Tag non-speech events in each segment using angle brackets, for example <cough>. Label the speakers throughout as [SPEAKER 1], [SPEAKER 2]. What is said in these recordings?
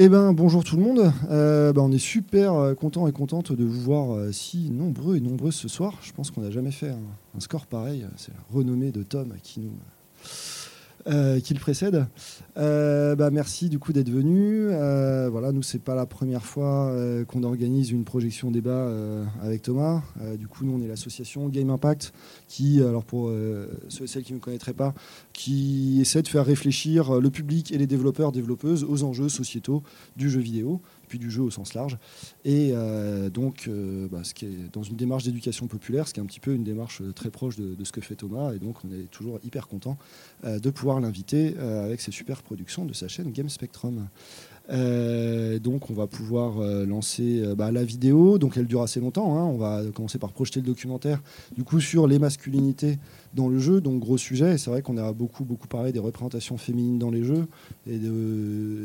[SPEAKER 1] Eh ben bonjour tout le monde. Euh, ben, on est super euh, content et contente de vous voir euh, si nombreux et nombreuses ce soir. Je pense qu'on n'a jamais fait un, un score pareil. C'est la renommée de Tom qui nous euh, qui le précède. Euh, bah, merci du coup d'être venu. Euh, voilà, nous c'est pas la première fois euh, qu'on organise une projection débat avec Thomas. Du coup, nous on est l'association Game Impact qui, alors pour ceux et celles qui ne connaîtraient pas, qui essaie de faire réfléchir le public et les développeurs développeuses aux enjeux sociétaux du jeu vidéo puis du jeu au sens large. Et euh, donc, euh, bah, ce qui est dans une démarche d'éducation populaire, ce qui est un petit peu une démarche euh, très proche de, ce que fait Thomas. Et donc, on est toujours hyper content de pouvoir l'inviter avec ses super productions de sa chaîne Game Spectrum. Euh, donc, on va pouvoir euh, lancer euh, bah, la vidéo. Donc, elle dure assez longtemps. hein. On va commencer par projeter le documentaire, du coup, sur les masculinités dans le jeu. Donc, gros sujet. Et c'est vrai qu'on a beaucoup, beaucoup parlé des représentations féminines dans les jeux et,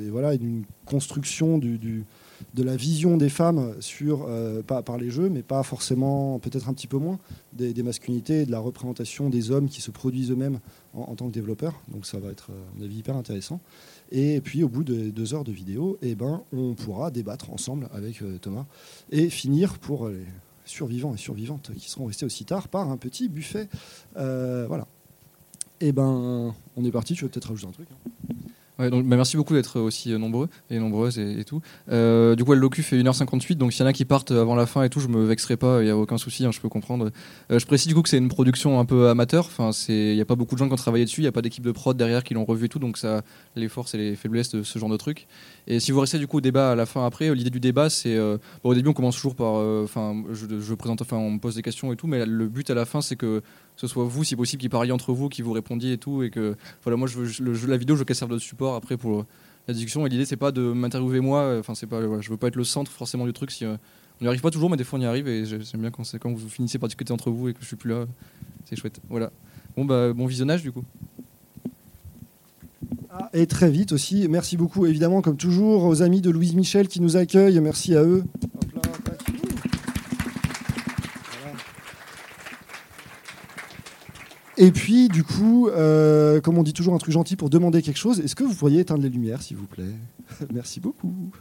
[SPEAKER 1] voilà, d'une construction de la vision des femmes sur, par les jeux, mais pas forcément, peut-être un petit peu moins, des, masculinités et de la représentation des hommes qui se produisent eux-mêmes en, en tant que développeurs. Donc ça va être, à mon avis, hyper intéressant. Et puis au bout de deux heures de vidéo, eh ben, on pourra débattre ensemble avec euh, Thomas et finir pour les survivants et survivantes qui seront restés aussi tard par un petit buffet. Euh, voilà. Et ben, on est parti. Tu veux peut-être rajouter un truc hein
[SPEAKER 2] Donc, bah, merci beaucoup d'être aussi euh, nombreux et nombreuses et, tout. Euh, du coup, le locu fait 1h58, donc s'il y en a qui partent avant la fin et tout, je me vexerai pas, il n'y a aucun souci, hein, je peux comprendre. Euh, je précise du coup que c'est une production un peu amateur, il n'y a pas beaucoup de gens qui ont travaillé dessus, il n'y a pas d'équipe de prod derrière qui l'ont revu et tout, donc ça, les forces et les faiblesses de ce genre de truc. Et si vous restez du coup au débat à la fin après, euh, l'idée du débat c'est. euh, au début, on commence toujours par. euh, Enfin, je, je présente, enfin, on me pose des questions et tout, mais le but à la fin c'est que ce soit vous, si possible, qui parliez entre vous, qui vous répondiez et tout, et que voilà, moi je le la vidéo, je veux qu'elle serve de support après pour la discussion. Et l'idée c'est pas de m'interviewer moi, enfin c'est pas, je veux pas être le centre forcément du truc. Si on n'y arrive pas toujours, mais des fois on y arrive et j'ai- j'aime bien quand quand vous finissez par discuter entre vous et que je suis plus là, c'est chouette. Voilà. Bon bah bon visionnage du coup.
[SPEAKER 1] Ah, Et très vite aussi. Merci beaucoup, évidemment, comme toujours, aux amis de Louise Michel qui nous accueillent. Merci à eux. Et puis, du coup, euh, comme on dit toujours un truc gentil pour demander quelque chose, est-ce que vous pourriez éteindre les lumières, s'il vous plaît? <laughs> Merci beaucoup.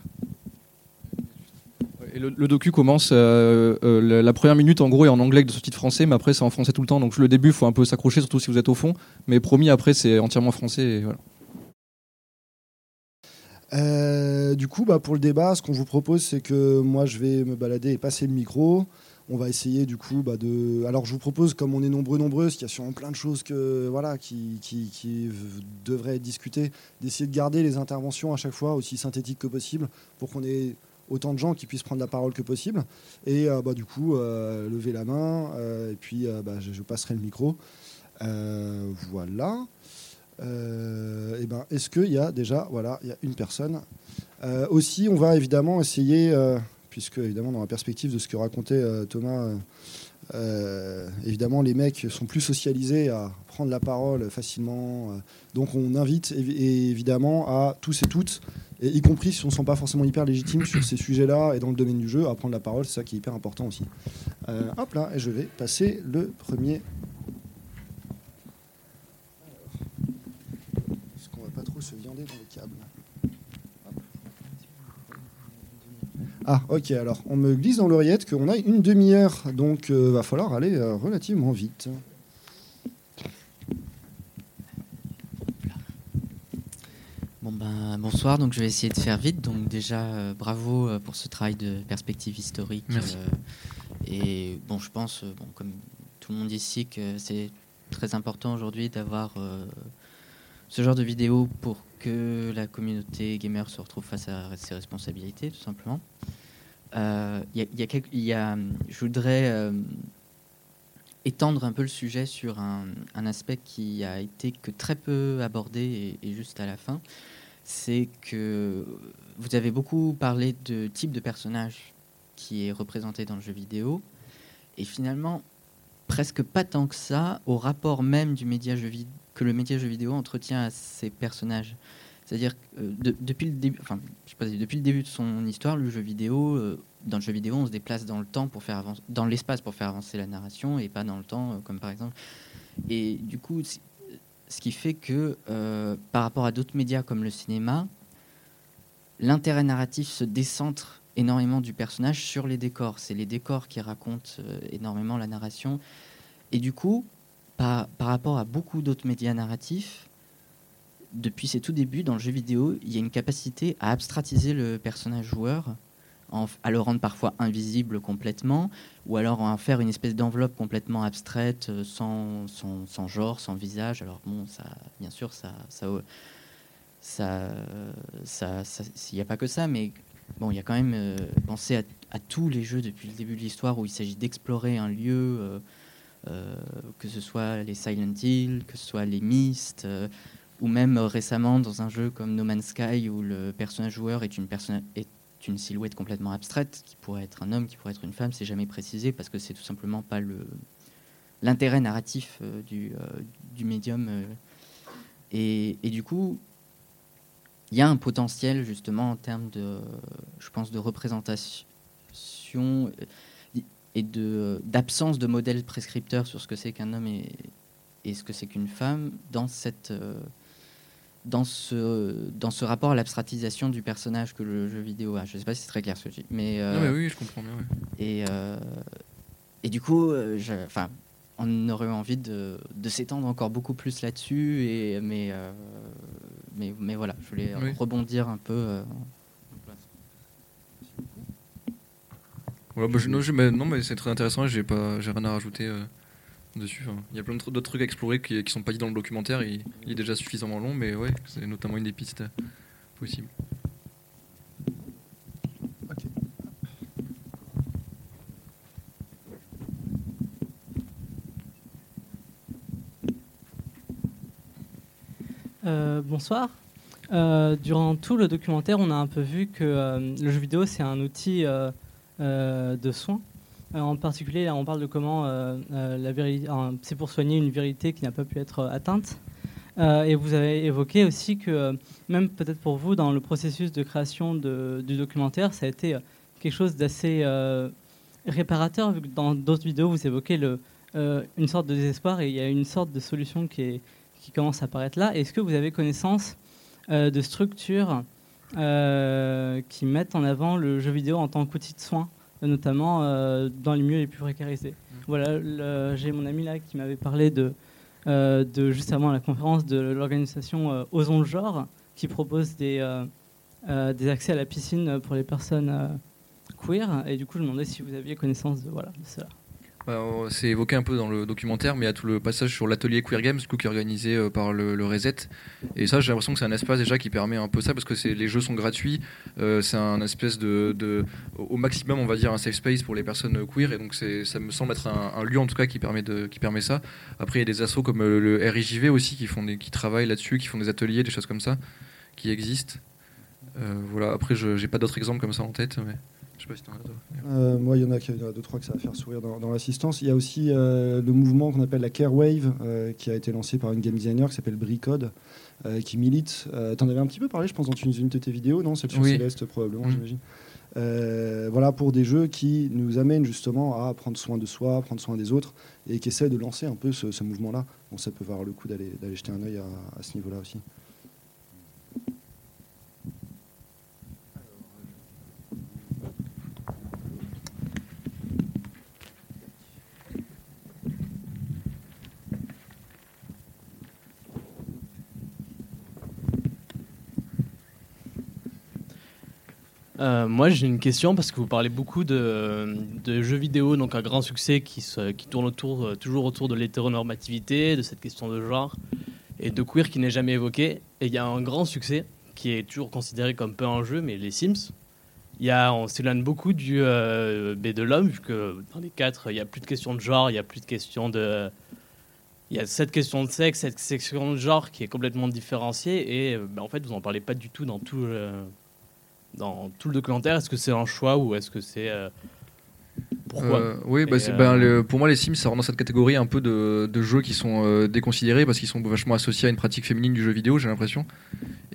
[SPEAKER 2] Le, docu commence, euh, euh, la, première minute en gros est en anglais de sous-titres français, mais après c'est en français tout le temps. Donc le début, il faut un peu s'accrocher, surtout si vous êtes au fond. Mais promis, après c'est entièrement français. Voilà.
[SPEAKER 1] Euh, du coup, bah, pour le débat, ce qu'on vous propose, c'est que moi, je vais me balader et passer le micro. On va essayer du coup bah, de. Alors, je vous propose, comme on est nombreux, nombreuses, qu'il y a sûrement plein de choses que voilà qui, devraient être discutées, d'essayer de garder les interventions à chaque fois aussi synthétiques que possible, pour qu'on ait autant de gens qui puissent prendre la parole que possible. Et euh, bah, du coup, euh, lever la main, et puis je, je passerai le micro. Voilà. Euh, eh ben, est-ce qu'il y a déjà, voilà, il y a une personne? Euh, aussi, on va évidemment essayer, euh, puisque évidemment dans la perspective de ce que racontait Thomas, évidemment les mecs sont plus socialisés à prendre la parole facilement. donc on invite évidemment à tous et toutes, y compris si on ne sent pas forcément hyper légitime sur ces sujets-là et dans le domaine du jeu, à prendre la parole. C'est ça qui est hyper important aussi. Hop là, et je vais passer le premier Est-ce qu'on va pas trop se viander dans les câbles Hop. Ah, ok, alors on me glisse dans l'oreillette qu'on a une demi-heure, donc euh, va falloir aller euh, relativement vite.
[SPEAKER 3] Bon ben, bonsoir, donc je vais essayer de faire vite. Donc déjà, euh, bravo euh, pour ce travail de perspective historique.
[SPEAKER 4] Merci.
[SPEAKER 3] euh, et bon, je pense, bon, comme tout le monde ici, que c'est très important aujourd'hui d'avoir euh, ce genre de vidéo pour que la communauté gamer se retrouve face à ses responsabilités, tout simplement. Euh, je voudrais euh, étendre un peu le sujet sur un, aspect qui a été que très peu abordé et, juste à la fin. C'est que vous avez beaucoup parlé de type de personnage qui est représenté dans le jeu vidéo et finalement presque pas tant que ça au rapport même du média jeu vid- que le média jeu vidéo entretient à ses personnages. C'est-à-dire euh, de- depuis le début, enfin, je sais pas, depuis le début de son histoire, le jeu vidéo, euh, dans le jeu vidéo, on se déplace dans le temps pour faire dans l'espace pour faire avancer la narration et pas dans le temps, euh, comme par exemple. Et du coup, ce qui fait que euh, par rapport à d'autres médias comme le cinéma, l'intérêt narratif se décentre énormément du personnage sur les décors. C'est les décors qui racontent énormément la narration. Et du coup, par, rapport à beaucoup d'autres médias narratifs, depuis ses tout débuts dans le jeu vidéo, il y a une capacité à abstratiser le personnage joueur, à le rendre parfois invisible complètement, ou alors à en faire une espèce d'enveloppe complètement abstraite, euh, sans, genre, sans visage. Alors bon, ça, bien sûr, ça, ça, ça, ça, ça- il n'y a pas que ça, mais bon, il y a quand même euh, pensé à, tous les jeux depuis le début de l'histoire où il s'agit d'explorer un lieu, euh, euh, que ce soit les Silent Hill, que ce soit les Myst, euh, ou même euh, récemment dans un jeu comme No Man's Sky où le personnage joueur est une, personna- est une silhouette complètement abstraite, qui pourrait être un homme, qui pourrait être une femme, c'est jamais précisé parce que c'est tout simplement pas l'intérêt narratif euh, du, euh, du médium. euh. et, et du coup, il y a un potentiel justement en termes de, je pense, de représentation euh, et d'absence de modèle prescripteur sur ce que c'est qu'un homme et, et ce que c'est qu'une femme dans cette euh, dans ce dans ce rapport à l'abstratisation du personnage que le jeu vidéo a. Je sais pas si c'est très clair ce que je dis, mais, euh,
[SPEAKER 2] Non, mais oui, je comprends bien. ouais.
[SPEAKER 3] et euh, et du coup, euh, enfin, on aurait envie de, de s'étendre encore beaucoup plus là-dessus et mais euh, mais mais voilà, je voulais
[SPEAKER 2] Oui.
[SPEAKER 3] rebondir un peu.
[SPEAKER 2] Voilà, bah, je- non, je- mais, non, mais c'est très intéressant. et J'ai pas, j'ai rien à rajouter euh, dessus. enfin. Il y a plein d'autres trucs à explorer qui, qui sont pas dit dans le documentaire. Il, il est déjà suffisamment long, mais ouais, c'est notamment une des pistes euh, possibles.
[SPEAKER 4] Euh, bonsoir. Euh, durant tout le documentaire, on a un peu vu que euh, le jeu vidéo, c'est un outil de soin. Euh, en particulier, là, on parle de comment euh, euh, euh, c'est pour soigner une vérité qui n'a pas pu être euh, atteinte. Euh, et vous avez évoqué aussi que, euh, même peut-être pour vous, dans le processus de création de- du documentaire, ça a été euh, quelque chose d'assez euh, réparateur, vu que dans d'autres vidéos, vous évoquez euh, une sorte de désespoir et il y a une sorte de solution qui, qui commence à apparaître là. Est-ce que vous avez connaissance euh, de structures euh, qui mettent en avant le jeu vidéo en tant qu'outil de soin, euh, notamment euh, dans les milieux les plus précarisés Voilà, le- j'ai mon ami là qui m'avait parlé de, euh, de juste avant la conférence de l'organisation euh, Osons le genre, qui propose des, euh, euh, des accès à la piscine pour les personnes euh, queer. Et du coup, je me demandais si vous aviez connaissance de, voilà, de cela.
[SPEAKER 2] Bah, c'est évoqué un peu dans le documentaire, mais il y a tout le passage sur l'atelier Queer Games qui est organisé euh, par le, le Reset. Et ça, j'ai l'impression que c'est un espace déjà qui permet un peu ça, parce que les jeux sont gratuits. euh, c'est un espèce de, au maximum, on va dire, un safe space pour les personnes euh, queer. Et donc, ça me semble être un, lieu en tout cas qui permet, qui permet ça. Après, il y a des assos comme euh, le RIJV aussi qui, font des, qui travaillent là-dessus, qui font des ateliers, des choses comme ça, qui existent. Voilà. Après, je j'ai pas d'autres exemples comme ça en tête, je sais pas si t'en as d'autres.
[SPEAKER 1] Euh, moi, il y en a, qui- y en a deux, trois que ça va faire sourire dans, dans l'assistance. Il y a aussi euh, le mouvement qu'on appelle la Care Wave, euh, qui a été lancé par une game designer qui s'appelle Bricode, qui milite. T'en avais un petit peu parlé, je pense, dans une, une de tes vidéos, non? Celle sur
[SPEAKER 2] Oui.
[SPEAKER 1] Céleste, probablement,
[SPEAKER 2] Mm.
[SPEAKER 1] j'imagine. Euh, voilà, pour des jeux qui nous amènent justement à prendre soin de soi, prendre soin des autres, et qui essaient de lancer un peu ce, ce mouvement-là. Bon, ça peut valoir le coup d'aller d'aller jeter un œil à, à ce niveau-là aussi.
[SPEAKER 5] Euh, moi, j'ai une question parce que vous parlez beaucoup de, jeux vidéo, donc un grand succès qui, tourne autour, euh, toujours autour de l'hétéronormativité, de cette question de genre et de queer qui n'est jamais évoqué. Et il y a un grand succès qui est toujours considéré comme peu en jeu, mais les Sims. Y a, on s'éloigne beaucoup du euh, B de l'homme, vu que dans les quatre, il n'y a plus de question de genre, il n'y a plus de question de. Il y a cette question de sexe, cette question de genre qui est complètement différenciée, et ben, en fait, vous n'en parlez pas du tout dans tout. Dans tout le documentaire Est-ce que c'est un choix ou est-ce que c'est euh, pourquoi
[SPEAKER 2] Euh, Oui, bah,
[SPEAKER 5] euh,
[SPEAKER 2] ben, le- pour moi, les Sims, ça rentre dans cette catégorie un peu de, de jeux qui sont euh, déconsidérés parce qu'ils sont vachement associés à une pratique féminine du jeu vidéo, j'ai l'impression.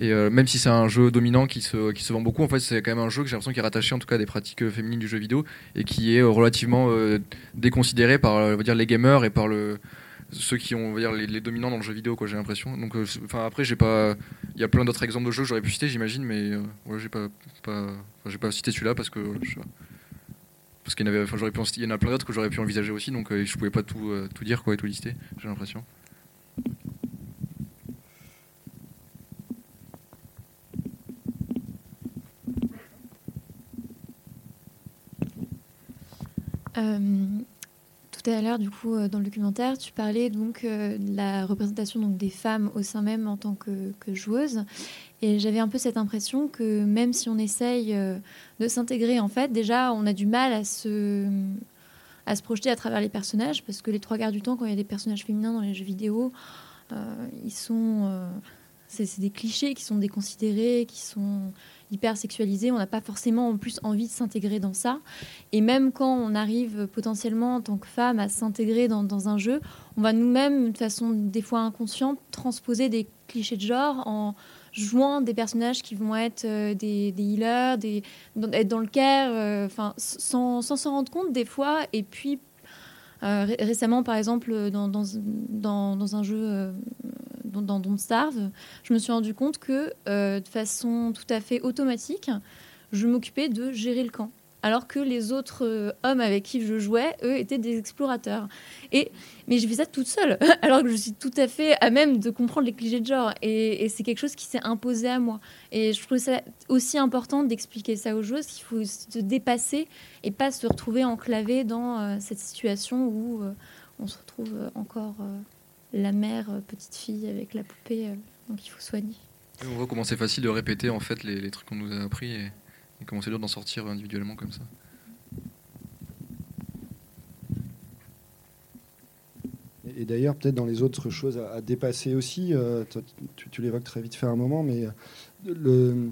[SPEAKER 2] Et même si c'est un jeu dominant qui se, qui se vend beaucoup, en fait, c'est quand même un jeu que j'ai l'impression qui est rattaché en tout cas à des pratiques féminines du jeu vidéo et qui est relativement déconsidéré par on va dire, les gamers et par le, ceux qui ont on va dire, les, dominants dans le jeu vidéo, quoi, j'ai l'impression. Donc, euh, enfin, après, j'ai pas. Il y a plein d'autres exemples de jeux que j'aurais pu citer, j'imagine, mais euh, ouais, j'ai pas, j'ai pas cité celui-là parce que. Parce qu'il y en j'aurais il y en a plein d'autres que j'aurais pu envisager aussi, donc euh, je pouvais pas tout, tout dire, quoi, et tout lister, j'ai l'impression.
[SPEAKER 6] À l'heure, du coup, euh, dans le documentaire, tu parlais donc euh, de la représentation donc, des femmes au sein même en tant que, que joueuses. Et j'avais un peu cette impression que même si on essaye euh, de s'intégrer, en fait, déjà, on a du mal à se, à se projeter à travers les personnages, parce que les trois quarts du temps, quand il y a des personnages féminins dans les jeux vidéo, ils sont... euh, c'est des clichés qui sont déconsidérés, qui sont hyper sexualisés. On n'a pas forcément en plus envie de s'intégrer dans ça. Et même quand on arrive potentiellement en tant que femme à s'intégrer dans, un jeu, on va nous-mêmes, de façon des fois inconsciente, transposer des clichés de genre en jouant des personnages qui vont être euh, des, healers, être dans le care, euh, sans s'en rendre compte des fois. Et puis, euh, ré- récemment, par exemple, dans, un jeu, euh, dans, Don't Starve, je me suis rendu compte que euh, de façon tout à fait automatique, je m'occupais de gérer le camp. Alors que les autres euh, hommes avec qui je jouais, eux, étaient des explorateurs. Et, mais j'ai fait ça toute seule, <laughs> alors que je suis tout à fait à même de comprendre les clichés de genre. Et, c'est quelque chose qui s'est imposé à moi. Et je trouve ça aussi important d'expliquer ça aux joueuses, qu'il faut se dépasser et pas se retrouver enclavé dans euh, cette situation où on se retrouve encore la mère euh, petite fille avec la poupée. euh, donc il faut soigner.
[SPEAKER 2] Et on voit comment c'est facile de répéter en fait les, les trucs qu'on nous a appris et, et comment c'est dur d'en sortir individuellement comme ça.
[SPEAKER 1] Et, d'ailleurs, peut-être dans les autres choses à, à dépasser aussi, euh, toi, tu, tu l'évoques très vite fait à un moment, mais euh, le,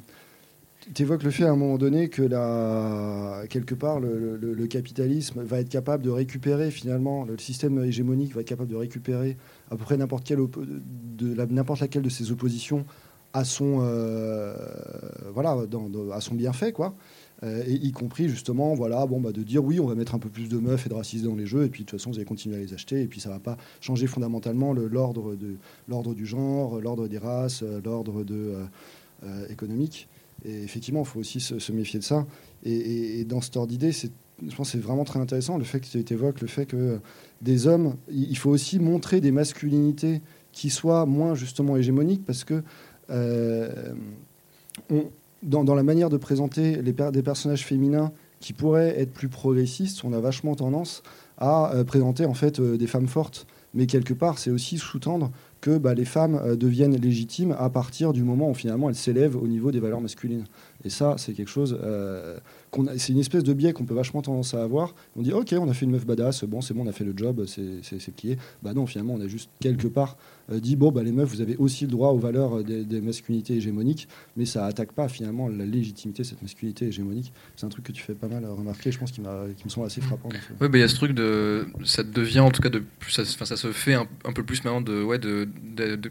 [SPEAKER 1] tu évoques le fait à un moment donné que la, quelque part le, capitalisme va être capable de récupérer finalement, le système hégémonique va être capable de récupérer à peu près n'importe laquelle de ses oppositions à son euh, voilà à son bienfait quoi. Euh, et y compris justement voilà bon bah de dire oui on va mettre un peu plus de meufs et de racistes dans les jeux et puis de toute façon vous allez continuer à les acheter et puis ça va pas changer fondamentalement le- l'ordre de l'ordre du genre l'ordre des races euh, l'ordre de économique et effectivement il faut aussi se, méfier de ça et, dans ce ordre d'idée c'est je pense que c'est vraiment très intéressant le fait que tu évoques le fait que des hommes il faut aussi montrer des masculinités qui soient moins justement hégémoniques parce que euh, dans, la manière de présenter des personnages féminins qui pourraient être plus progressistes, on a vachement tendance à euh, présenter en fait euh, des femmes fortes. Mais quelque part, c'est aussi sous-tendre que bah, les femmes euh, deviennent légitimes à partir du moment où finalement elles s'élèvent au niveau des valeurs masculines. Et ça, c'est quelque chose, euh, c'est une espèce de biais qu'on peut vachement tendance à avoir. On dit, ok, on a fait une meuf badass, bon, c'est bon, on a fait le job, c'est c'est plié. Bah non, finalement, on a juste quelque part euh, dit, bon, bah, les meufs, vous avez aussi le droit aux valeurs euh, des, masculinités hégémoniques, mais ça attaque pas finalement la légitimité de cette masculinité hégémonique. C'est un truc que tu fais pas mal remarquer, je pense, qui, qui me semble assez frappant.
[SPEAKER 2] Oui, bah, il y a ce truc de. Ça devient en tout cas de. Ça, ça se fait un, peu plus maintenant de, ouais, de,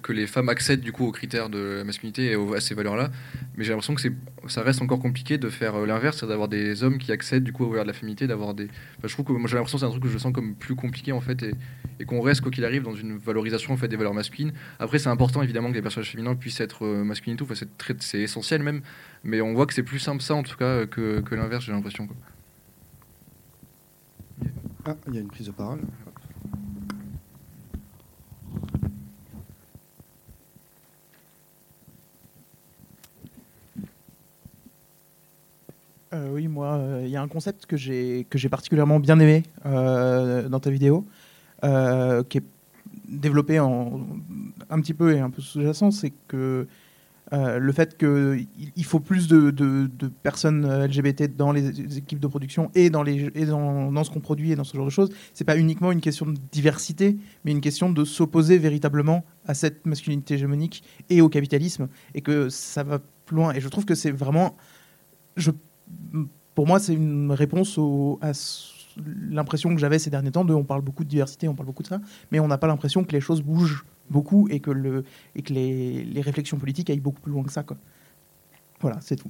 [SPEAKER 2] que les femmes accèdent du coup aux critères de la masculinité et à ces valeurs-là. Mais j'ai l'impression que ça reste encore compliqué de faire euh, l'inverse, c'est d'avoir des hommes qui accèdent du coup valeurs de la féminité, d'avoir des. Enfin, je trouve que moi j'ai l'impression que c'est un truc que je sens comme plus compliqué en fait et, et qu'on reste quoi qu'il arrive dans une valorisation en fait des valeurs masculines. Après, c'est important évidemment que les personnages féminins puissent être euh, masculins et tout. Enfin, c'est, très- c'est essentiel même. Mais on voit que c'est plus simple ça en tout cas que, que l'inverse, j'ai l'impression.
[SPEAKER 1] Ah, il y a une prise de parole.
[SPEAKER 7] Euh, oui, moi, euh, il y a un concept que j'ai que j'ai particulièrement bien aimé euh, dans ta vidéo, euh, qui est développé un petit peu et un peu sous-jacent, c'est que euh, le fait qu'il il faut plus de, personnes euh, LGBT dans les équipes de production et dans, les, dans ce qu'on produit et dans ce genre de choses, c'est pas uniquement une question de diversité, mais une question de s'opposer véritablement à cette masculinité hégémonique et au capitalisme, et que ça va plus loin. Et je trouve que c'est vraiment, je, pour moi, c'est une réponse à l'impression que j'avais ces derniers temps on parle beaucoup de diversité, on parle beaucoup de ça, mais on n'a pas l'impression que les choses bougent beaucoup et que, les, réflexions politiques aillent beaucoup plus loin que ça. Voilà, c'est tout.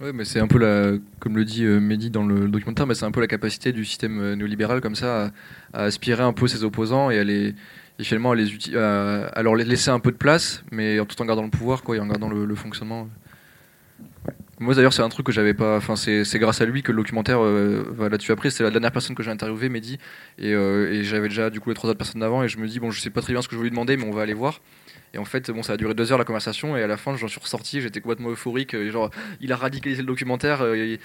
[SPEAKER 2] Ouais, mais c'est un peu la, comme le dit euh, Mehdi dans le documentaire, c'est un peu la capacité du système euh, néolibéral comme ça à, aspirer un peu ses opposants et à finalement à, leur laisser un peu de place, mais tout en gardant le pouvoir et en gardant le fonctionnement. Moi d'ailleurs c'est un truc que j'avais pas, enfin c'est grâce à lui que le documentaire euh, va là-dessus après. C'est la dernière personne que j'ai interviewé, Mehdi, et, euh, et j'avais déjà du coup les trois autres personnes d'avant et je me dis bon je sais pas très bien ce que je voulais lui demander, mais on va aller voir. Et en fait, bon, ça a duré deux heures la conversation, et à la fin, j'en suis ressorti, j'étais complètement euphorique. euh, Genre, il a radicalisé le documentaire, euh,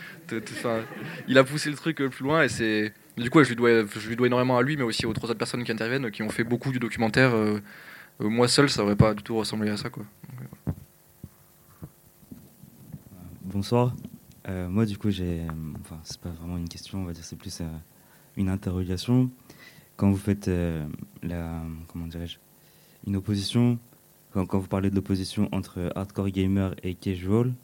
[SPEAKER 2] il, a poussé le truc euh, plus loin, et c'est. Du coup, je, lui dois, je lui dois énormément à lui, mais aussi aux trois autres personnes qui interviennent, qui ont fait beaucoup du documentaire. moi seul, ça aurait pas du tout ressemblé à ça, quoi.
[SPEAKER 8] Bonsoir. Euh, moi, du coup, j'ai. euh, Enfin, c'est pas vraiment une question, on va dire, c'est plus euh, une interrogation. Quand vous faites la. Comment dirais-je Une opposition. Quand, vous parlez de l'opposition entre hardcore gamer et casual,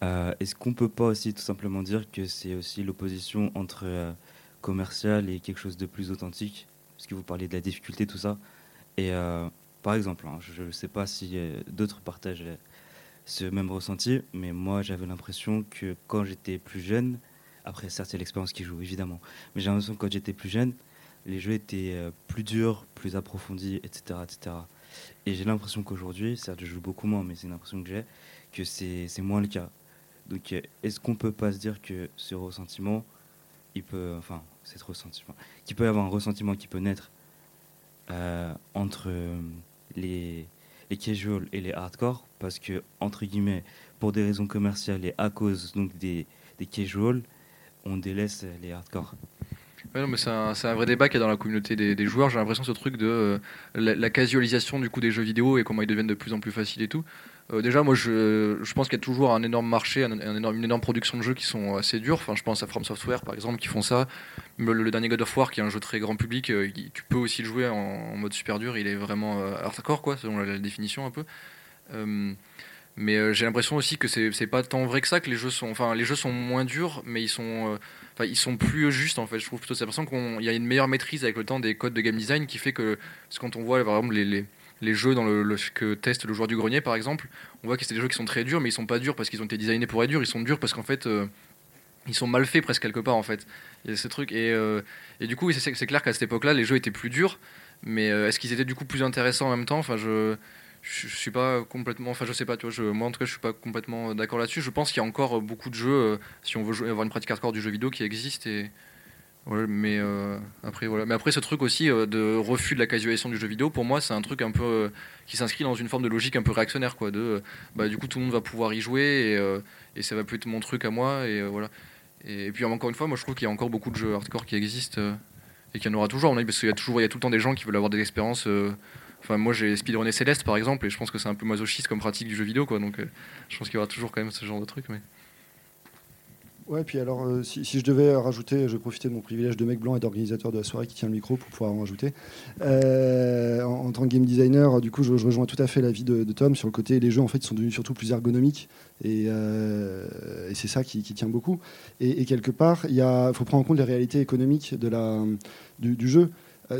[SPEAKER 8] est-ce qu'on peut pas aussi tout simplement dire que c'est aussi l'opposition entre commercial et quelque chose de plus authentique? Parce que vous parlez de la difficulté, tout ça. Et par exemple, hein, je ne sais pas si d'autres partagent ce même ressenti, mais moi j'avais l'impression que quand j'étais plus jeune, après certes c'est l'expérience qui joue évidemment, mais j'ai l'impression que quand j'étais plus jeune, les jeux étaient euh, plus durs, plus approfondis, etc. etc. Et j'ai l'impression qu'aujourd'hui, certes je joue beaucoup moins, mais c'est une impression que j'ai, que c'est c'est moins le cas. Donc euh, est-ce qu'on peut pas se dire que ce ressentiment, il peut, enfin, cette ressentiment, qu'il peut y avoir un ressentiment qui peut naître euh, entre les, les casual et les hardcore parce que entre guillemets pour des raisons commerciales et à cause donc des, des casual on délaisse les hardcore
[SPEAKER 2] non, mais c'est un, un vrai débat qu'il y a dans la communauté des, des joueurs. J'ai l'impression ce truc de euh, la, la casualisation du coup des jeux vidéo et comment ils deviennent de plus en plus faciles et tout. Euh, déjà, moi, je, pense qu'il y a toujours un énorme marché, une énorme production de jeux qui sont assez durs. Enfin, je pense à From Software par exemple qui font ça. Le, dernier God of War, qui est un jeu très grand public, euh, tu peux aussi le jouer en, mode super dur. Il est vraiment euh, hardcore, quoi, selon la, définition un peu. Euh, mais j'ai l'impression aussi que c'est pas tant vrai que ça que les jeux sont enfin les jeux sont moins durs mais ils sont ils sont plus justes en fait je trouve plutôt c'est l'impression qu'il y a une meilleure maîtrise avec le temps des codes de game design qui fait que parce que quand on voit par exemple les, les jeux dans le, que teste le joueur du grenier par exemple on voit que c'est des jeux qui sont très durs mais ils sont pas durs parce qu'ils ont été designés pour être durs. Ils sont durs parce qu'en fait euh, ils sont mal faits presque quelque part en fait. Il y et, euh, et du coup c'est clair qu'à cette époque là les jeux étaient plus durs mais euh, est-ce qu'ils étaient du coup plus intéressants en même temps? Enfin je je, suis pas complètement enfin je sais pas tu vois je, moi en tout cas je suis pas complètement d'accord là-dessus. Je pense qu'il y a encore beaucoup de jeux si on veut avoir une pratique hardcore du jeu vidéo qui existe et mais euh, après voilà mais après ce truc aussi euh, de refus de la casualisation du jeu vidéo pour moi c'est un truc un peu euh, qui s'inscrit dans une forme de logique un peu réactionnaire quoi bah du coup tout le monde va pouvoir y jouer et, ça va plus être mon truc à moi et voilà et, puis encore une fois moi je trouve qu'il y a encore beaucoup de jeux hardcore qui existent et qu'il y en aura toujours parce qu'il y a toujours il y a tout le temps des gens qui veulent avoir des expériences Enfin, moi j'ai speedrunné Céleste par exemple, et je pense que c'est un peu masochiste comme pratique du jeu vidéo, quoi. Donc, je pense qu'il y aura toujours quand même ce genre de truc.
[SPEAKER 1] Ouais, puis alors, euh, si, je devais rajouter, je vais profiter de mon privilège de mec blanc et d'organisateur de la soirée qui tient le micro pour pouvoir en rajouter. Euh, en, tant que game designer, du coup, je, rejoins tout à fait l'avis de, de Tom sur le côté, les jeux en fait sont devenus surtout plus ergonomiques et, euh, c'est ça qui, tient beaucoup. Et, quelque part, il faut prendre en compte les réalités économiques de la, du, du jeu.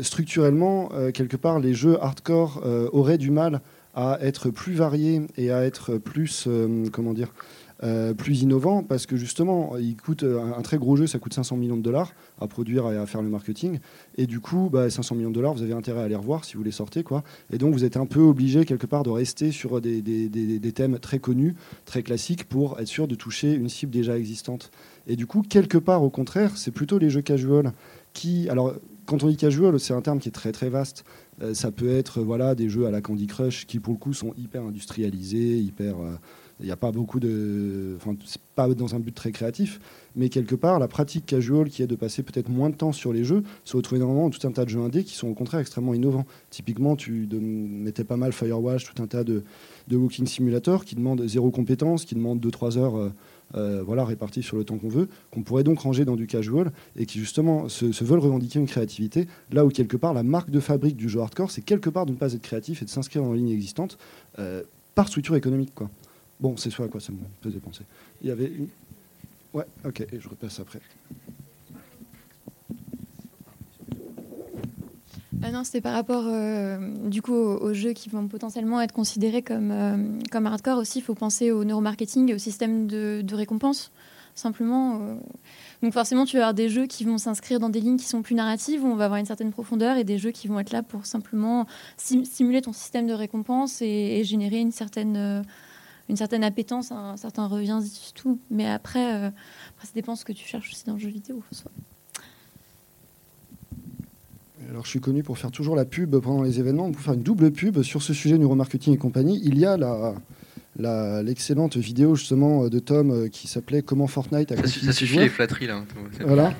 [SPEAKER 1] Structurellement, quelque part, les jeux hardcore auraient du mal à être plus variés et à être plus, comment dire, euh, plus innovant parce que justement, il coûte euh, un, très gros jeu, ça coûte 500 millions de dollars à produire et à faire le marketing. Et du coup, bah, 500 millions de dollars, vous avez intérêt à les revoir si vous les sortez. Quoi. Et donc, vous êtes un peu obligé quelque part de rester sur des, thèmes très connus, très classiques pour être sûr de toucher une cible déjà existante. Et du coup, quelque part, au contraire, c'est plutôt les jeux casual qui. Alors, quand on dit casual, c'est un terme qui est très très vaste. Euh, ça peut être voilà, des jeux à la Candy Crush qui, pour le coup, sont hyper industrialisés, hyper. Il n'y a pas beaucoup de. Enfin, c'est pas dans un but très créatif, mais quelque part, la pratique casual qui est de passer peut-être moins de temps sur les jeux, se retrouve énormément dans tout un tas de jeux indés qui sont au contraire extrêmement innovants. Typiquement, tu mettais pas mal Firewatch, tout un tas de, de walking simulator qui demandent zéro compétence, qui demandent 2-3 heures. euh, euh, voilà, réparties sur le temps qu'on veut, qu'on pourrait donc ranger dans du casual et qui justement se, veulent revendiquer une créativité, là où quelque part la marque de fabrique du jeu hardcore, c'est quelque part de ne pas être créatif et de s'inscrire dans la ligne existante euh, par structure économique. Quoi. Bon, c'est ce à quoi ça me faisait penser. Il y avait une. Ouais, ok, et je repasse après.
[SPEAKER 6] Ah non, c'était par rapport euh, du coup aux, jeux qui vont potentiellement être considérés comme, euh, comme hardcore aussi. Il faut penser au neuromarketing et au système de, récompense. Simplement. euh, donc forcément, tu vas avoir des jeux qui vont s'inscrire dans des lignes qui sont plus narratives, où on va avoir une certaine profondeur, et des jeux qui vont être là pour simplement sim- stimuler ton système de récompense et, générer une certaine, une certaine appétence, un certain revient, c'est tout. Mais après, euh, après, ça dépend ce que tu cherches aussi dans le jeu vidéo. soit.
[SPEAKER 1] Alors, je suis connu pour faire toujours la pub pendant les événements. Pour faire une double pub sur ce sujet neuromarketing et compagnie, il y a la, l'excellente vidéo justement de Tom euh, qui s'appelait Comment Fortnite a
[SPEAKER 2] Ça, ça suffit
[SPEAKER 1] joueurs.
[SPEAKER 2] les flatteries là. hein.
[SPEAKER 1] Voilà.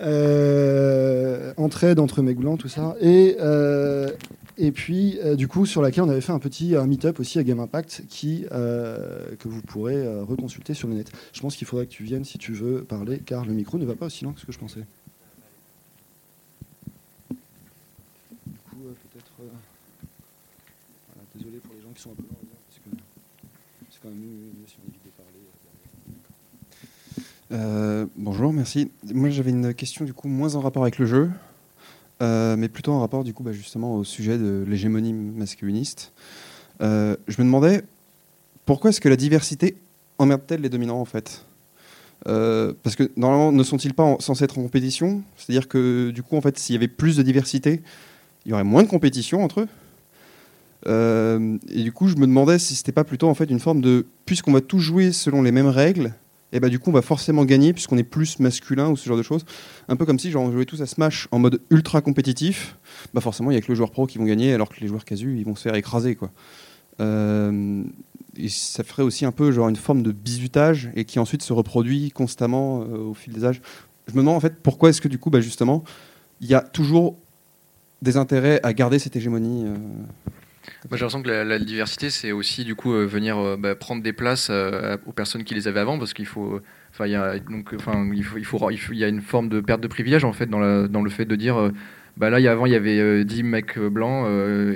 [SPEAKER 1] Euh, entraide entre mes goulants, tout ça. Et, euh, et puis, euh, du coup, sur laquelle on avait fait un petit meet-up aussi à Game Impact qui, euh, que vous pourrez euh, reconsulter sur le net. Je pense qu'il faudrait que tu viennes si tu veux parler, car le micro ne va pas aussi loin que ce que je pensais. Du coup, peut-être. désolé pour les gens qui sont un peu loin, parce que c'est quand même mieux, si on évite de parler.
[SPEAKER 9] bonjour, merci. Moi j'avais une question du coup moins en rapport avec le jeu, euh, mais plutôt en rapport du coup bah, justement au sujet de l'hégémonie masculiniste. Euh, je me demandais pourquoi est-ce que la diversité emmerde-t-elle les dominants en fait? Euh, Parce que normalement ne sont-ils pas en- censés être en compétition? C'est-à-dire que du coup en fait s'il y avait plus de diversité, il y aurait moins de compétition entre eux? Et du coup je me demandais si c'était pas plutôt en fait une forme de puisqu'on va tous jouer selon les mêmes règles et bah du coup on va forcément gagner puisqu'on est plus masculin ou ce genre de choses. Un peu comme si genre on jouait tous à Smash en mode ultra compétitif, bah forcément il y a que le joueur pro qui vont gagner alors que les joueurs casus ils vont se faire écraser quoi. Euh, et ça ferait aussi un peu genre une forme de bizutage et qui ensuite se reproduit constamment euh, au fil des âges. Je me demande en fait pourquoi est-ce que du coup bah justement il y a toujours des intérêts à garder cette hégémonie. euh,
[SPEAKER 2] Moi j'ai l'impression que la, diversité c'est aussi du coup euh, venir euh, bah, prendre des places euh, aux personnes qui les avaient avant parce qu'il faut enfin il y a faut il faut il y a une forme de perte de privilège en fait dans dans le fait de dire bah là y a- avant il y avait euh, 10 mecs blancs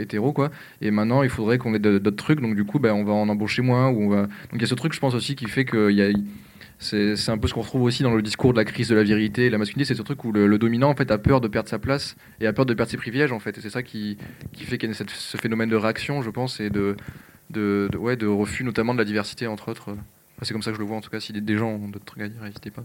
[SPEAKER 2] hétéros quoi. Et maintenant il faudrait qu'on ait d'autres trucs. Donc du coup bah, on va en embaucher moins ou on va donc il y a ce truc je pense aussi qui fait que il y a c'est un peu ce qu'on retrouve aussi dans le discours de la crise de la vérité la masculinité, c'est ce truc où le, dominant en fait a peur de perdre sa place et a peur de perdre ses privilèges en fait. Et c'est ça qui, fait qu'il y a ce phénomène de réaction, je pense, et de, refus notamment de la diversité entre autres. C'est comme ça que je le vois en tout cas. Si des, des gens ont d'autres trucs à dire, n'hésitez pas.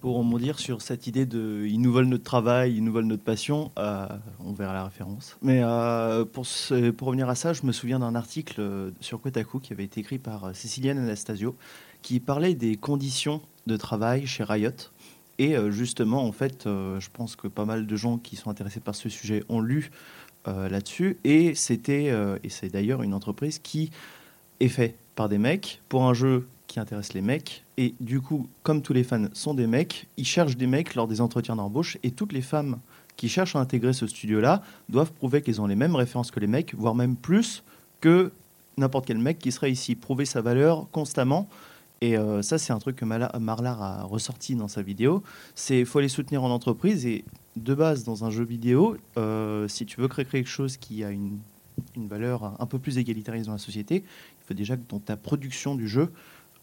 [SPEAKER 10] Pour rebondir sur cette idée de ils nous volent notre travail, ils nous volent notre passion, euh, on verra la référence. Mais euh, pour, revenir à ça, je me souviens d'un article euh, sur Kotaku qui avait été écrit par Céciliane Anastasio qui parlait des conditions de travail chez Riot. Et justement, en fait, je pense que pas mal de gens qui sont intéressés par ce sujet ont lu là-dessus. Et c'était, et c'est d'ailleurs une entreprise qui est faite par des mecs pour un jeu qui intéresse les mecs. Et du coup, comme tous les fans sont des mecs, ils cherchent des mecs lors des entretiens d'embauche. Et toutes les femmes qui cherchent à intégrer ce studio-là doivent prouver qu'elles ont les mêmes références que les mecs, voire même plus que n'importe quel mec qui serait ici. Prouver sa valeur constamment. Et euh, ça, c'est un truc que Marlar a ressorti dans sa vidéo. C'est faut les soutenir en entreprise. Et de base, dans un jeu vidéo, euh, si tu veux créer quelque chose qui a une, une valeur un peu plus égalitariste dans la société, il faut déjà que dans ta production du jeu,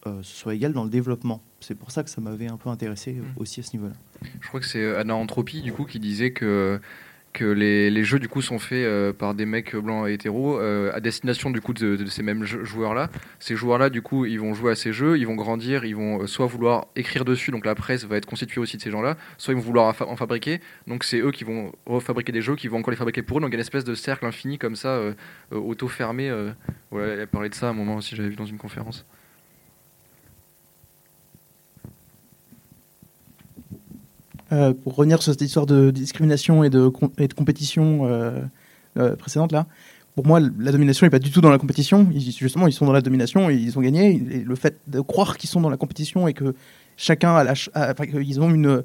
[SPEAKER 10] euh, ce soit égal dans le développement. C'est pour ça que ça m'avait un peu intéressé euh, aussi à ce niveau-là.
[SPEAKER 2] Je crois que c'est euh, Anna Entropie du coup qui disait que que les, les jeux du coup sont faits euh, par des mecs blancs et hétéros euh, à destination du coup de, de ces mêmes joueurs là. Ces joueurs là du coup ils vont jouer à ces jeux, ils vont grandir, ils vont euh, soit vouloir écrire dessus, donc la presse va être constituée aussi de ces gens là, soit ils vont vouloir en fa- en fabriquer, donc c'est eux qui vont refabriquer des jeux, qui vont encore les fabriquer pour eux, donc il y a une espèce de cercle infini comme ça, euh, euh, auto-fermé. euh. voilà, elle parlait de ça à un moment aussi, j'avais vu dans une conférence.
[SPEAKER 7] Euh, pour revenir sur cette histoire de discrimination et de, compétition euh, euh, précédente là, pour moi la domination n'est pas du tout dans la compétition. Justement, ils sont dans la domination et ils ont gagné. Le fait de croire qu'ils sont dans la compétition et que chacun a la, ch- enfin, qu'ils ont une,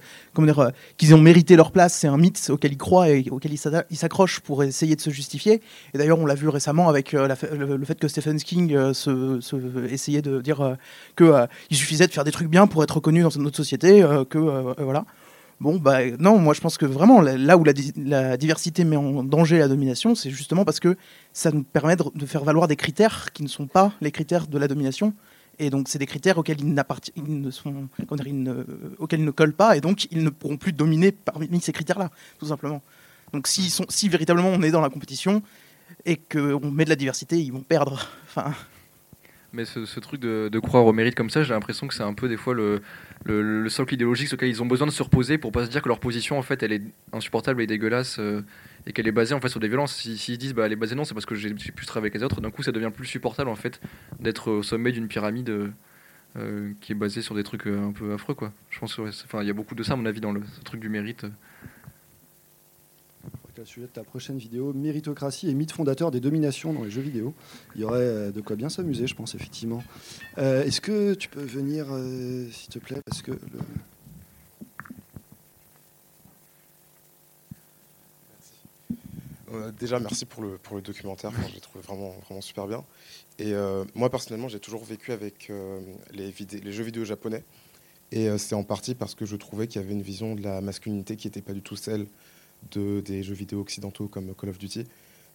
[SPEAKER 7] qu'ils ont mérité leur place, c'est un mythe auquel ils croient et auquel ils s'accrochent pour essayer de se justifier. Et d'ailleurs, on l'a vu récemment avec le, fait que Stephen King essayait de dire euh, que euh, il suffisait de faire des trucs bien pour être reconnu dans notre société, que voilà. Bon, bah non, moi je pense que vraiment, là- où la, di- la diversité met en danger la domination, c'est justement parce que ça nous permet de, faire valoir des critères qui ne sont pas les critères de la domination. Et donc, c'est des critères auxquels ils, ne sont, auxquels ils ne collent pas, et donc ils ne pourront plus dominer parmi ces critères-là, tout simplement. Donc, si véritablement on est dans la compétition et qu'on met de la diversité, ils vont perdre. <laughs> Enfin,
[SPEAKER 2] Mais ce, ce truc de, de croire au mérite comme ça, j'ai l'impression que c'est un peu des fois le, le, le socle idéologique sur lequel ils ont besoin de se reposer pour pas se dire que leur position en fait elle est insupportable et dégueulasse euh, et qu'elle est basée en fait sur des violences. Si- S'ils disent bah elle est basée non, c'est parce que j'ai plus travaillé avec les autres, d'un coup ça devient plus supportable en fait d'être au sommet d'une pyramide euh, euh, qui est basée sur des trucs un peu affreux quoi. Je pense enfin il y a beaucoup de ça à mon avis dans le truc du mérite.
[SPEAKER 1] Le sujet de ta prochaine vidéo, méritocratie et mythe fondateur des dominations dans les jeux vidéo. Il y aurait euh, de quoi bien s'amuser, je pense, effectivement. Euh, Est-ce que tu peux venir, euh, s'il te plaît, parce que...
[SPEAKER 11] déjà, merci pour le, pour le documentaire. Je l'ai trouvé vraiment, vraiment super bien. Et moi, personnellement, j'ai toujours vécu avec les, jeux vidéo japonais. Et c'est en partie parce que je trouvais qu'il y avait une vision de la masculinité qui n'était pas du tout celle de, des jeux vidéo occidentaux comme Call of Duty.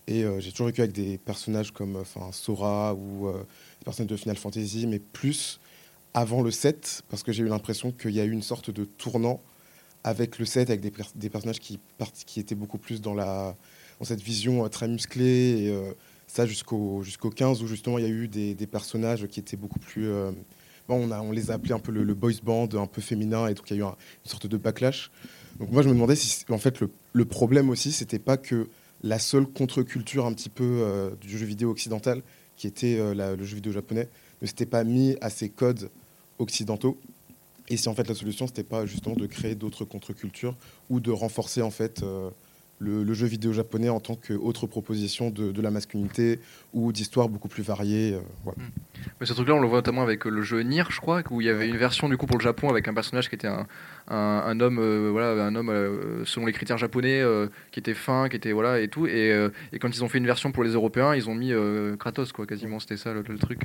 [SPEAKER 11] Et euh, j'ai toujours vécu avec des personnages comme enfin, Sora ou euh, des personnages de Final Fantasy, mais plus avant le 7, parce que j'ai eu l'impression qu'il y a eu une sorte de tournant avec le 7, avec des, des personnages qui, qui étaient beaucoup plus dans, la, dans cette vision euh, très musclée. Et euh, ça jusqu'au jusqu'au 15, où justement il y a eu des, des personnages qui étaient beaucoup plus. euh, bon, on, a, on les a appelés un peu le, boys band, un peu féminin, et donc il y a eu un- une sorte de backlash. Donc moi je me demandais si en fait le, problème aussi c'était pas que la seule contre-culture un petit peu euh, du jeu vidéo occidental qui était euh, le jeu vidéo japonais ne s'était pas mis à ces codes occidentaux et si en fait la solution c'était pas justement de créer d'autres contre-cultures ou de renforcer en fait euh, le, jeu vidéo japonais en tant qu'autre proposition de, la masculinité ou d'histoires beaucoup plus variées. euh, voilà.
[SPEAKER 2] Mais ce truc-là, on le voit notamment avec le jeu Nier, je crois, où il y avait une version du coup pour le Japon avec un personnage qui était un, un, un homme, euh, voilà, un homme euh, selon les critères japonais, euh, qui était fin, qui était voilà et tout. Et, et quand ils ont fait une version pour les Européens, ils ont mis Kratos, quoi, quasiment. C'était ça le, le truc.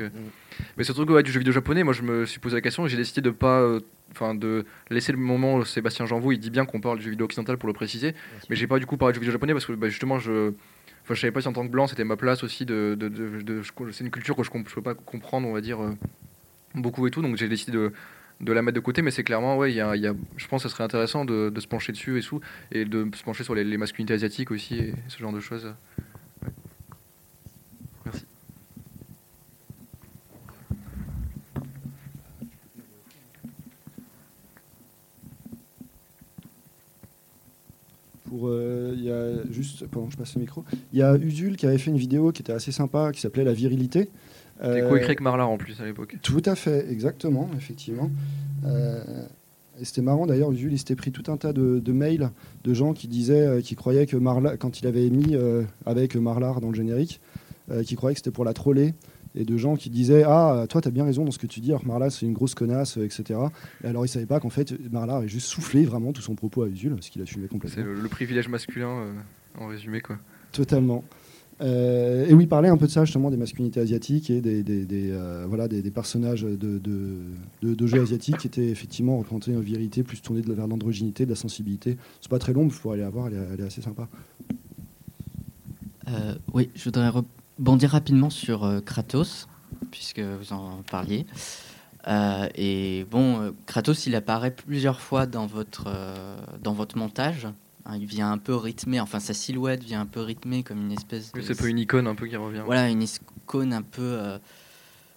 [SPEAKER 2] Mais ce truc ouais, du jeu vidéo japonais, moi je me suis posé la question et j'ai décidé de pas, enfin de laisser le moment où Sébastien Janvaux, il dit bien qu'on parle du jeu vidéo occidental pour le préciser, mais j'ai pas du coup parlé du jeu vidéo japonais parce que bah, justement je Enfin, je savais pas si en tant que blanc c'était ma place aussi de, de, de- de- je- c'est une culture que je, ne peux pas comprendre on va dire euh, beaucoup et tout donc j'ai décidé de, de la mettre de côté mais c'est clairement ouais il y a, je pense que ce serait intéressant de, se pencher dessus et, sous, et de se pencher sur les, masculinités asiatiques aussi et ce genre de choses merci
[SPEAKER 1] Pour, euh, il y a juste, le micro, il y a Usul qui avait fait une vidéo qui était assez sympa, qui s'appelait La virilité.
[SPEAKER 2] C'était
[SPEAKER 1] Euh,
[SPEAKER 2] coécrit avec Marlar en plus à l'époque
[SPEAKER 1] Tout à fait, exactement, effectivement. Euh, et c'était marrant d'ailleurs, Usul, il s'était pris tout un tas de, de mails de gens qui disaient, euh, qui croyaient que Marla, quand il avait mis euh, avec Marlar dans le générique, euh, qui croyaient que c'était pour la troller. Et de gens qui disaient Ah, toi, t'as bien raison dans ce que tu dis, alors Marla, c'est une grosse connasse, euh, etc. Et alors, ils savaient pas qu'en fait, Marla avait juste soufflé vraiment tout son propos à Usul, parce qu'il assumait complètement.
[SPEAKER 2] c'est le, le privilège masculin euh, en résumé quoi
[SPEAKER 1] Totalement. Euh, et oui, parler un peu de ça, justement, des masculinités asiatiques et des, euh, voilà, des, personnages de, jeux asiatiques qui étaient effectivement représentés en virilité, plus tournés vers l'androgynité, de la sensibilité. C'est pas très long, il faut aller la voir, elle est, assez sympa.
[SPEAKER 3] Euh, oui, je voudrais rebondir rapidement sur Kratos, puisque vous en parliez. Et bon, Kratos, il apparaît plusieurs fois dans votre, dans votre montage. Hein, il vient un peu rythmé, enfin sa silhouette vient un peu rythmée comme une espèce de...
[SPEAKER 2] C'est pas une icône un peu qui revient
[SPEAKER 3] Voilà, une icône un peu euh,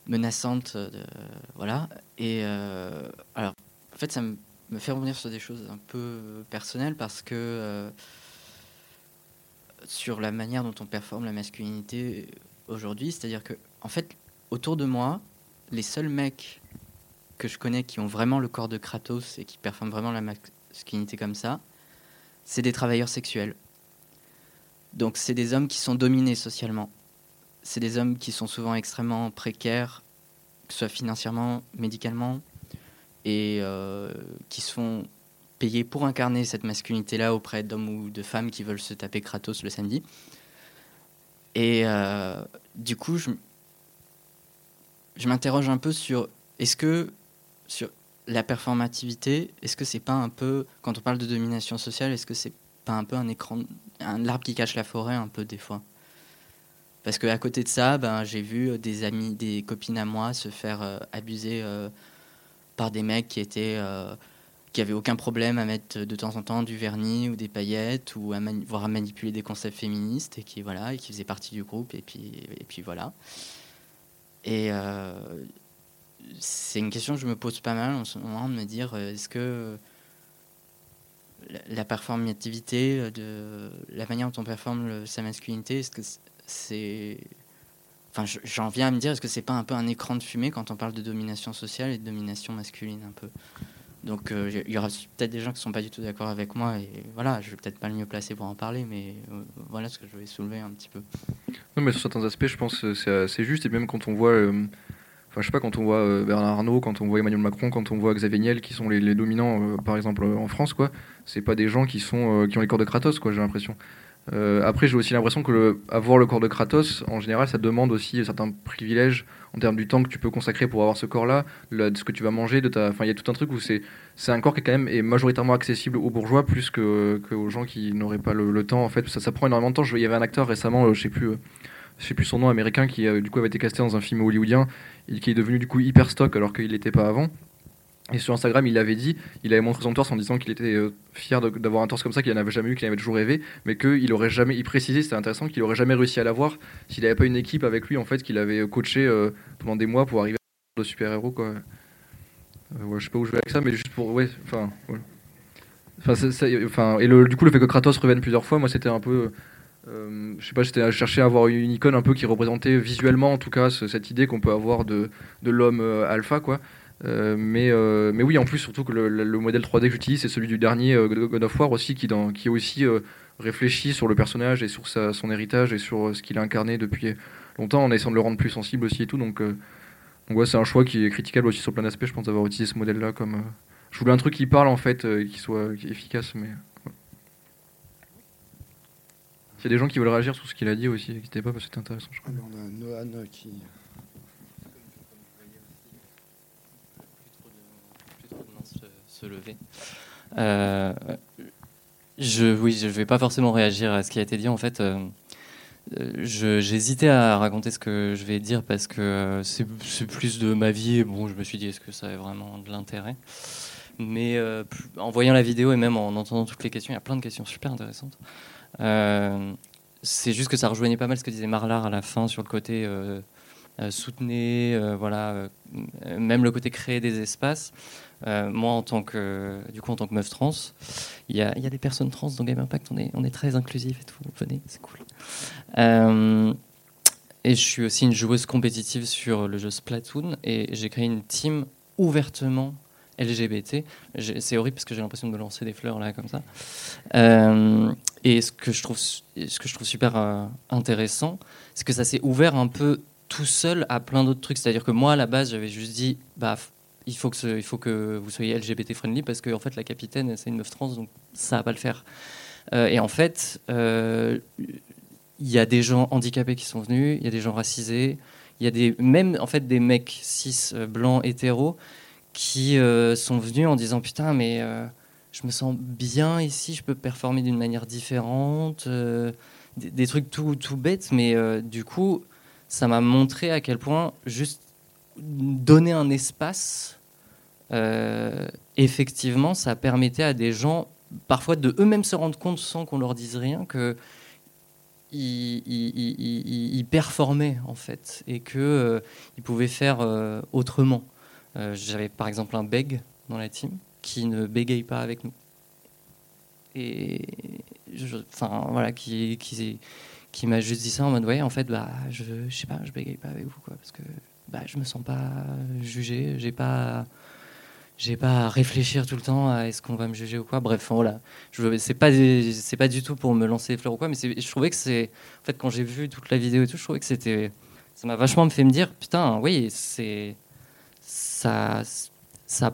[SPEAKER 3] menaçante. euh, de- voilà. Et euh, alors, en fait, ça me me fait revenir sur des choses un peu personnelles parce que euh, sur la manière dont on performe la masculinité aujourd'hui, c'est-à-dire que, en fait, autour de moi, les seuls mecs que je connais qui ont vraiment le corps de Kratos et qui performent vraiment la masculinité comme ça, c'est des travailleurs sexuels. Donc, c'est des hommes qui sont dominés socialement. C'est des hommes qui sont souvent extrêmement précaires, que ce soit financièrement, médicalement, et euh, qui se font payer pour incarner cette masculinité-là auprès d'hommes ou de femmes qui veulent se taper Kratos le samedi. Et euh, du coup, je, je m'interroge un peu sur est-ce que sur la performativité, est-ce que c'est pas un peu, quand on parle de domination sociale, est-ce que c'est pas un peu un écran, un arbre qui cache la forêt un peu des fois? Parce qu'à côté de ça, ben, j'ai vu des amis, des copines à moi se faire euh, abuser euh, par des mecs qui étaient euh, qui avaient aucun problème à mettre de temps en temps du vernis ou des paillettes ou à à manipuler des concepts féministes et qui voilà et qui faisaient partie du groupe et puis et puis voilà. Euh, c'est une question que je me pose pas mal en ce moment de me dire euh, est-ce que la- la performativité euh, de la manière dont on performe sa masculinité est-ce que c'est enfin je- j'en viens à me dire est-ce que c'est pas un peu un écran de fumée quand on parle de domination sociale et de domination masculine un peu? Donc euh, il y aura peut-être des gens qui sont pas du tout d'accord avec moi et voilà je vais peut-être pas le mieux placé pour en parler mais euh, voilà ce que je voulais soulever un petit peu
[SPEAKER 2] Non, mais sur certains aspects, je pense que c'est juste. Et même quand on voit, euh, enfin, je sais pas, quand on voit euh, Bernard Arnault, quand on voit Emmanuel Macron, quand on voit Xavier Niel, qui sont les, dominants, euh, par exemple, euh, en France, quoi, c'est pas des gens qui, sont, qui ont les corps de Kratos, quoi, j'ai l'impression. Après, j'ai aussi l'impression que le- avoir le corps de Kratos, en général, ça demande aussi certains privilèges en termes du temps que tu peux consacrer pour avoir ce corps-là, de ce que tu vas manger, de ta, enfin, il y a tout un truc où c'est, c'est un corps qui est quand même est majoritairement accessible aux bourgeois plus que, aux gens qui n'auraient pas le, temps. En fait, ça, prend énormément de temps. Je- Il y avait un acteur récemment, euh, je sais plus. Je sais plus son nom américain qui euh, du coup avait été casté dans un film hollywoodien et qui est devenu du coup hyper stock alors qu'il l'était pas avant. Et sur Instagram, il l'avait dit, il avait montré son torse en disant qu'il était euh, fier d'avoir un torse comme ça, qu'il n'en avait jamais eu, qu'il avait toujours rêvé, mais qu'il aurait jamais, il précisait, c'était intéressant, qu'il aurait jamais réussi à l'avoir s'il n'avait pas une équipe avec lui en fait, qu'il avait euh, coaché pendant des mois pour arriver à de super-héros quoi. Euh, ouais, je sais pas où je vais avec ça, mais juste pour, ouais, enfin, c'est- enfin, et le, du coup, le fait que Kratos revienne plusieurs fois, moi, c'était un peu, euh, je sais pas, j'étais à chercher à avoir une icône un peu qui représentait visuellement, en tout cas, ce- cette idée qu'on peut avoir de, de l'homme euh, alpha, quoi. Euh, mais, mais oui, en plus, surtout que le, le- le modèle 3D que j'utilise, c'est celui du dernier God of War aussi, qui, dans, qui aussi réfléchit sur le personnage et sur son héritage et sur ce qu'il a incarné depuis longtemps, en essayant de le rendre plus sensible aussi et tout. Donc, donc ouais, c'est un choix qui est critiquable aussi sur plein d'aspects, je pense, d'avoir utilisé ce modèle-là comme. je voulais un truc qui parle en fait, euh, qui soit efficace, mais. S'il y a des gens qui veulent réagir sur ce qu'il a dit aussi, n'hésitez pas parce que c'était intéressant. Je
[SPEAKER 1] Ah,
[SPEAKER 2] crois.
[SPEAKER 1] mais on a Nohan qui.
[SPEAKER 12] se, se lever. Euh, je, oui, je vais pas forcément réagir à ce qui a été dit. En fait, euh, je- j'hésitais à raconter ce que je vais dire parce que euh, c'est c'est plus de ma vie. Et bon, je me suis dit, est-ce que ça a vraiment de l'intérêt? Mais euh, en voyant la vidéo et même en entendant toutes les questions, il y a plein de questions super intéressantes. Euh, c'est juste que ça rejoignait pas mal ce que disait Marlar à la fin sur le côté euh, euh, soutenez, voilà, même le côté créer des espaces. Moi, en tant que, du coup, en tant que meuf trans, il y y a des personnes trans dans Game Impact. On est, on est très inclusif et tout. Venez, c'est cool. Et je suis aussi une joueuse compétitive sur le jeu Splatoon et j'ai créé une team ouvertement LGBT. C'est horrible parce que j'ai l'impression de lancer des fleurs là comme ça. Euh, et ce que je trouve, super euh, intéressant, c'est que ça s'est ouvert un peu tout seul à plein d'autres trucs. C'est-à-dire que moi, à la base, j'avais juste dit, bah, il faut que, vous soyez LGBT friendly parce que en fait, la capitaine, c'est une meuf trans, donc ça va pas le faire. Euh, et en fait, il y a des gens handicapés qui sont venus, il y a des gens racisés, il y a des, même en fait des mecs cis blancs hétéros qui euh, sont venus en disant putain mais euh, je me sens bien ici, je peux performer d'une manière différente, euh, des, trucs tout, tout bêtes, mais du coup ça m'a montré à quel point juste donner un espace, effectivement, ça permettait à des gens parfois de eux-mêmes se rendre compte sans qu'on leur dise rien que ils, performaient en fait et que euh, ils pouvaient faire autrement. Euh, J'avais par exemple un beg dans la team qui ne bégaye pas avec nous. Et enfin voilà qui qui, m'a juste dit ça en mode ouais en fait bah je, je sais pas je bégaye pas avec vous quoi parce que bah je me sens pas jugé j'ai pas j'ai pas à réfléchir tout le temps à est-ce qu'on va me juger ou quoi. Bref voilà. C'est pas pas du tout pour me lancer des fleurs ou quoi mais je trouvais que c'est en fait quand j'ai vu toute la vidéo et tout je trouvais que c'était ça m'a vachement fait me dire putain oui c'est ça ça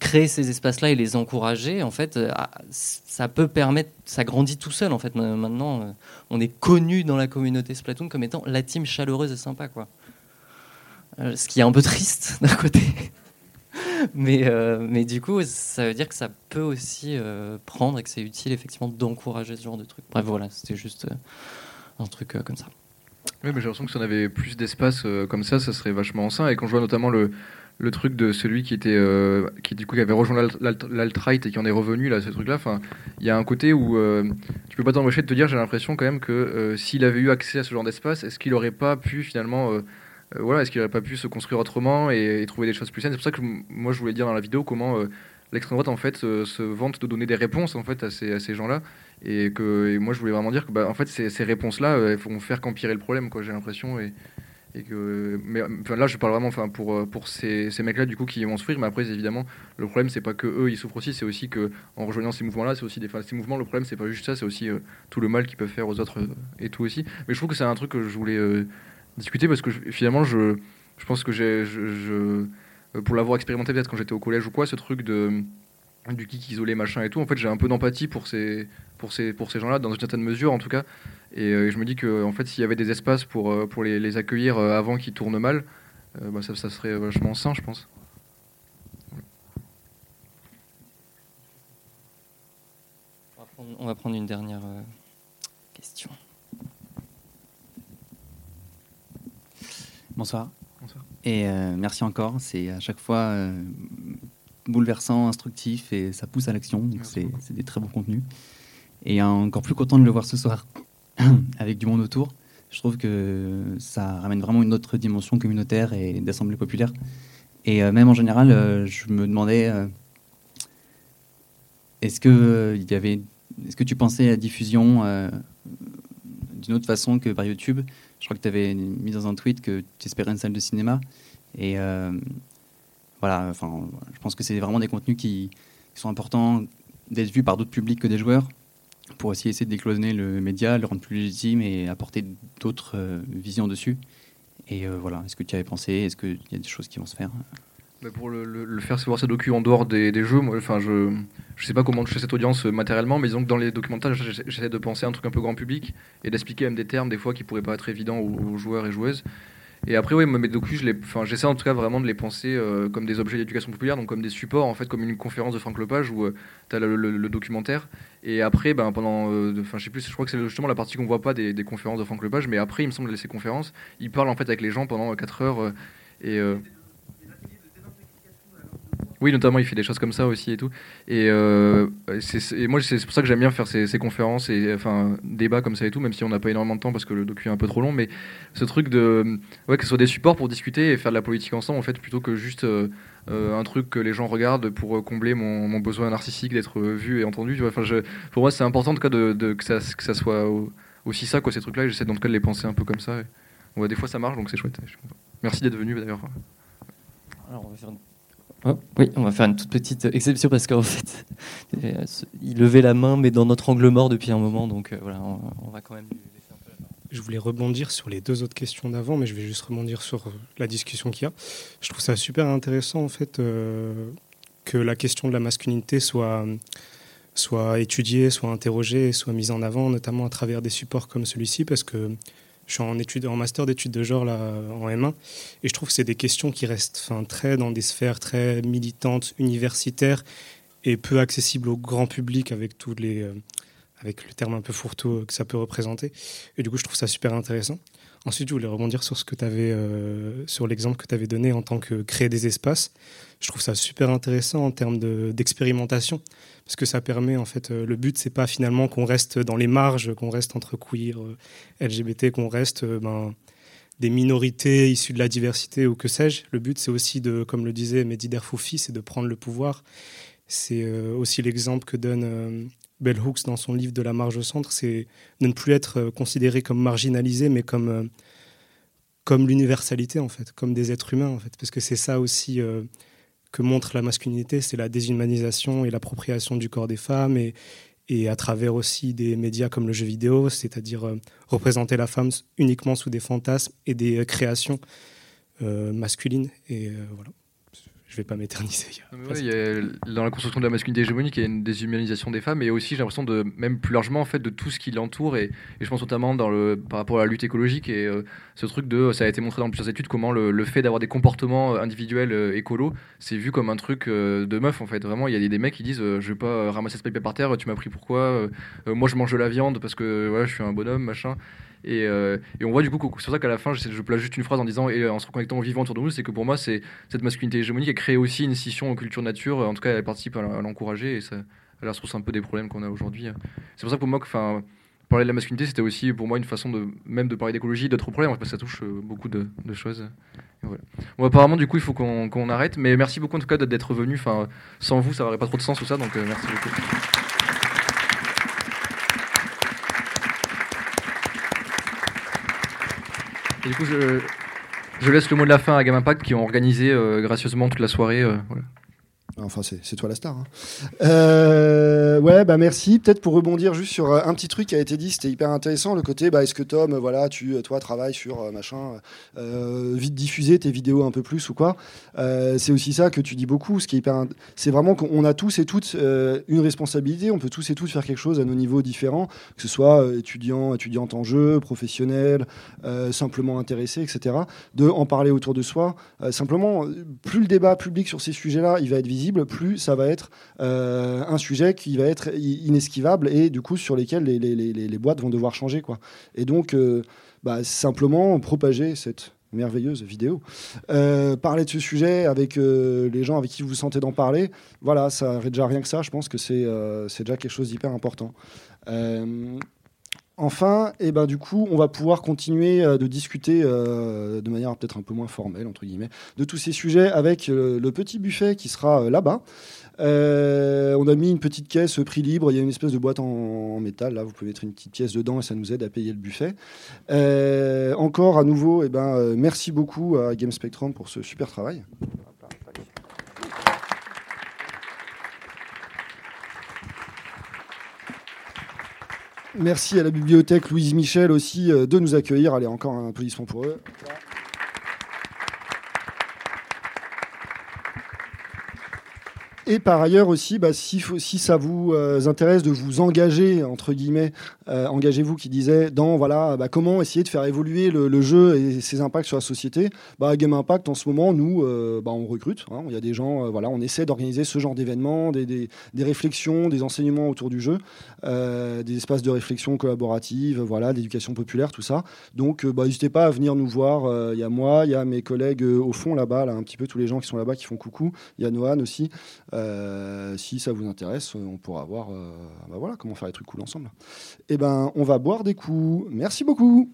[SPEAKER 12] créer ces espaces-là et les encourager, en fait, euh, ça peut permettre, ça grandit tout seul, en fait. Ma- Maintenant, euh, on est connu dans la communauté Splatoon comme étant la team chaleureuse et sympa, quoi. Euh, ce qui est un peu triste <laughs> d'un côté. mais, mais du coup, ça veut dire que ça peut aussi prendre et que c'est utile, effectivement, d'encourager ce genre de truc. Bref, voilà, c'était juste un truc comme ça.
[SPEAKER 2] Oui, mais j'ai l'impression que si on avait plus d'espace comme ça, ça serait vachement sain. Et quand je vois notamment le, le truc de celui qui était euh, qui du coup qui avait rejoint l'alt- l'alt- l'alt-right et qui en est revenu là, ce truc-là, enfin, il y a un côté où euh, tu peux pas t'empêcher de te dire, j'ai l'impression quand même que euh, s'il avait eu accès à ce genre d'espace, est-ce qu'il aurait pas pu finalement euh, voilà, est-ce qu'il aurait pas pu se construire autrement et, trouver des choses plus saines? C'est pour ça que moi je voulais dire dans la vidéo comment l'extrême droite en fait se vante de donner des réponses en fait à ces, à ces gens-là et que moi je voulais vraiment dire que bah, en fait ces, réponses-là euh, elles vont faire qu'empirer le problème quoi j'ai l'impression et, mais là je parle vraiment enfin pour euh, pour ces, ces mecs-là du coup qui vont souffrir. Mais après évidemment le problème c'est pas que eux ils souffrent aussi. C'est aussi que en rejoignant ces mouvements-là c'est aussi des ces mouvements le problème c'est pas juste ça. C'est aussi euh, tout le mal qu'ils peuvent faire aux autres euh, et tout aussi. Mais je trouve que c'est un truc que je voulais discuter parce que finalement je je pense que j'ai je, pour l'avoir expérimenté peut-être quand j'étais au collège ou quoi ce truc de du geek isolé machin et tout en fait j'ai un peu d'empathie pour ces pour ces pour ces gens-là dans une certaine mesure en tout cas et euh, je me dis que en fait s'il y avait des espaces pour euh, pour les, les accueillir euh, avant qu'ils tournent mal euh, bah, ça, ça serait vachement sain je pense
[SPEAKER 12] On va prendre, une dernière question.
[SPEAKER 13] Bonsoir.
[SPEAKER 2] Bonsoir.
[SPEAKER 13] Et euh, merci encore. C'est à chaque fois euh, bouleversant, instructif et ça pousse à l'action. Donc c'est des très bons contenus. Et encore plus content de le voir ce soir <clears throat> avec du monde autour. Je trouve que ça ramène vraiment une autre dimension communautaire et d'assemblée populaire. Et euh, même en général, euh, je me demandais euh, est-ce que il y avait, est-ce que tu pensais à la diffusion d'une autre façon que par YouTube? Je crois que tu avais mis dans un tweet que tu espérais une salle de cinéma. Et voilà, enfin, je pense que c'est vraiment des contenus qui sont importants d'être vus par d'autres publics que des joueurs pour aussi essayer de décloisonner le média, le rendre plus légitime et apporter d'autres euh, visions dessus. Et euh, voilà, est-ce que tu avais pensé? Est-ce qu'il y a des choses qui vont se faire?
[SPEAKER 2] Pour le, faire se voir ces docus en dehors des, jeux, enfin, je je sais pas comment toucher cette audience euh, matériellement, mais disons que dans les documentaires, j'essa- j'essaie de penser à un truc un peu grand public et d'expliquer même des termes des fois qui pourraient pas être évidents aux, joueurs et joueuses. Et après, oui, mes docus, j'essaie en tout cas vraiment de les penser euh, comme des objets d'éducation populaire, donc comme des supports, en fait, comme une conférence de Franck Lepage où tu as le documentaire. Et après, ben, pendant, euh, enfin, je sais plus, je crois que c'est justement la partie qu'on voit pas des, conférences de Franck Lepage, mais après, il me semble, ces conférences, il parle en fait avec les gens pendant 4 heures. euh, et. Oui, notamment, il fait des choses comme ça aussi et tout. Et, euh, moi, c'est pour ça que j'aime bien faire ces, ces conférences et enfin débats comme ça et tout, même si on n'a pas énormément de temps parce que le docu est un peu trop long. Mais ce truc de ouais, que ce soit des supports pour discuter et faire de la politique ensemble, en fait, plutôt que juste euh, euh, un truc que les gens regardent pour combler mon, besoin narcissique d'être vu et entendu. Enfin, pour moi, c'est important en tout cas que, ça, que ça soit au- aussi ça, quoi, ces trucs-là. et J'essaie en tout cas de les penser un peu comme ça. Ouais, des fois, ça marche, donc c'est chouette. Merci d'être venu d'ailleurs.
[SPEAKER 12] Alors, on va faire une... Oh, oui, on va faire une toute petite exception parce qu'en <laughs> fait, euh, il levait la main, mais dans notre angle mort depuis un moment, donc euh, voilà, on, va quand même lui laisser un peu la parole.
[SPEAKER 14] Je voulais rebondir sur les deux autres questions d'avant, mais je vais juste rebondir sur euh, la discussion qu'il y a. Je trouve ça super intéressant, en fait, que la question de la masculinité soit, soit étudiée, soit interrogée, soit mise en avant, notamment à travers des supports comme celui-ci, parce que je suis en, études, en master d'études de genre là, en M1, et je trouve que c'est des questions qui restent enfin, très dans des sphères très militantes, universitaires, et peu accessibles au grand public avec tous les... euh, avec le terme un peu fourre-tout que ça peut représenter. Et du coup, je trouve ça super intéressant. Ensuite, je voulais rebondir sur ce que tu euh, sur l'exemple que tu avais donné en tant que créer des espaces. Je trouve ça super intéressant en termes de- d'expérimentation, parce que ça permet, en fait, euh, le but, c'est pas finalement qu'on reste dans les marges, qu'on reste entre queer, euh, LGBT, qu'on reste ben, des minorités issues de la diversité ou que sais-je. Le but, c'est aussi de, comme le disait Mehdi Derfoufi, c'est de prendre le pouvoir. C'est aussi l'exemple que donne Bell Hooks dans son livre De la marge au centre, c'est de ne plus être euh, considéré comme marginalisé, mais comme, euh, comme l'universalité, en fait, comme des êtres humains, en fait. Parce que c'est ça aussi euh, que montre la masculinité, c'est la déshumanisation et l'appropriation du corps des femmes, et, et à travers aussi des médias comme le jeu vidéo, c'est-à-dire représenter la femme uniquement sous des fantasmes et des créations masculines. Et voilà. Je vais pas m'éterniser.
[SPEAKER 2] ouais, dans la construction de la masculinité hégémonique, il y a une déshumanisation des femmes et aussi j'ai l'impression de même plus largement en fait de tout ce qui l'entoure et, et je pense notamment dans le par rapport à la lutte écologique et euh, ce truc de ça a été montré dans plusieurs études comment le, le fait d'avoir des comportements euh, individuels euh, écolos c'est vu comme un truc euh, de meuf en fait. Vraiment il y a des, des mecs qui disent je vais pas ramasser ce papier par terre tu m'as pris pourquoi moi je mange de la viande parce que voilà je suis un bonhomme machin Et, euh, et on voit du coup, c'est pour ça qu'à la fin, je, je place juste une phrase en disant, et en se reconnectant au vivant autour de nous, c'est que pour moi, c'est cette masculinité hégémonique, elle crée aussi une scission aux cultures nature, en tout cas, elle participe à, à l'encourager, et ça, elle ressource un peu des problèmes qu'on a aujourd'hui. C'est pour ça que pour moi, parler de la masculinité, c'était aussi pour moi une façon de même de parler d'écologie, d'autres problèmes, parce que ça touche euh, beaucoup de, choses. Bon, apparemment, du coup, il faut qu'on qu'on arrête, mais merci beaucoup en tout cas d'être- venu. Sans vous, ça n'aurait pas trop de sens tout ça, donc euh, merci beaucoup. Du coup, je, je laisse le mot de la fin à Game Impact qui ont organisé euh, gracieusement toute la soirée. euh, voilà.
[SPEAKER 1] Enfin, c'est toi la star. hein. Euh, ouais, bah merci. Peut-être pour rebondir juste sur euh, un petit truc qui a été dit, c'était hyper intéressant. Le côté, bah, est-ce que Tom, euh, voilà, tu, toi, travailles sur machin, vite diffuser tes vidéos un peu plus ou quoi. C'est aussi ça que tu dis beaucoup. Ce qui est hyper, c'est vraiment qu'on a tous et toutes une responsabilité. On peut tous et toutes faire quelque chose à nos niveaux différents, que ce soit étudiant, étudiante en jeu, professionnel, simplement intéressé, etc. De en parler autour de soi. Simplement, plus le débat public sur ces sujets-là, il va être visible, plus ça va être euh, un sujet qui va être inesquivable et du coup sur lesquels les, boîtes vont devoir changer. Quoi. Et donc, euh, bah, simplement propager cette merveilleuse vidéo. Euh, parler de ce sujet avec les gens avec qui vous sentez d'en parler, voilà, ça déjà rien que ça, je pense que c'est déjà quelque chose d'hyper important. Enfin, et ben, du coup, on va pouvoir continuer euh, de discuter euh, de manière peut-être un peu moins formelle, entre guillemets, de tous ces sujets avec euh, le petit buffet qui sera là-bas. On a mis une petite caisse prix libre, il y a une espèce de boîte en, en métal, là vous pouvez mettre une petite pièce dedans et ça nous aide à payer le buffet. Encore à nouveau, et ben, euh, merci beaucoup à Game Spectrum pour ce super travail. Merci à la bibliothèque Louise Michel aussi euh, de nous accueillir. Allez, encore un applaudissement pour eux. Et par ailleurs aussi, bah, si, ça vous euh, intéresse de vous engager, entre guillemets, euh, engagez-vous qui disait dans voilà, bah, comment essayer de faire évoluer le, jeu et ses impacts sur la société. Bah, Game Impact, en ce moment, nous, euh, bah, on recrute. hein. Il y a des gens, voilà, on essaie d'organiser ce genre d'événements, des, des- réflexions, des enseignements autour du jeu, des espaces de réflexion collaborative, voilà, d'éducation populaire, tout ça. Donc, n'hésitez pas à venir nous voir. Il y a moi, il y a mes collègues au fond là-bas, là, un petit peu tous les gens qui sont là-bas qui font coucou. Il y a Noan aussi. Euh, si ça vous intéresse, euh, on pourra voir euh, ah bah voilà, comment faire des trucs cool ensemble. Eh ben, on va boire des coups. Merci beaucoup.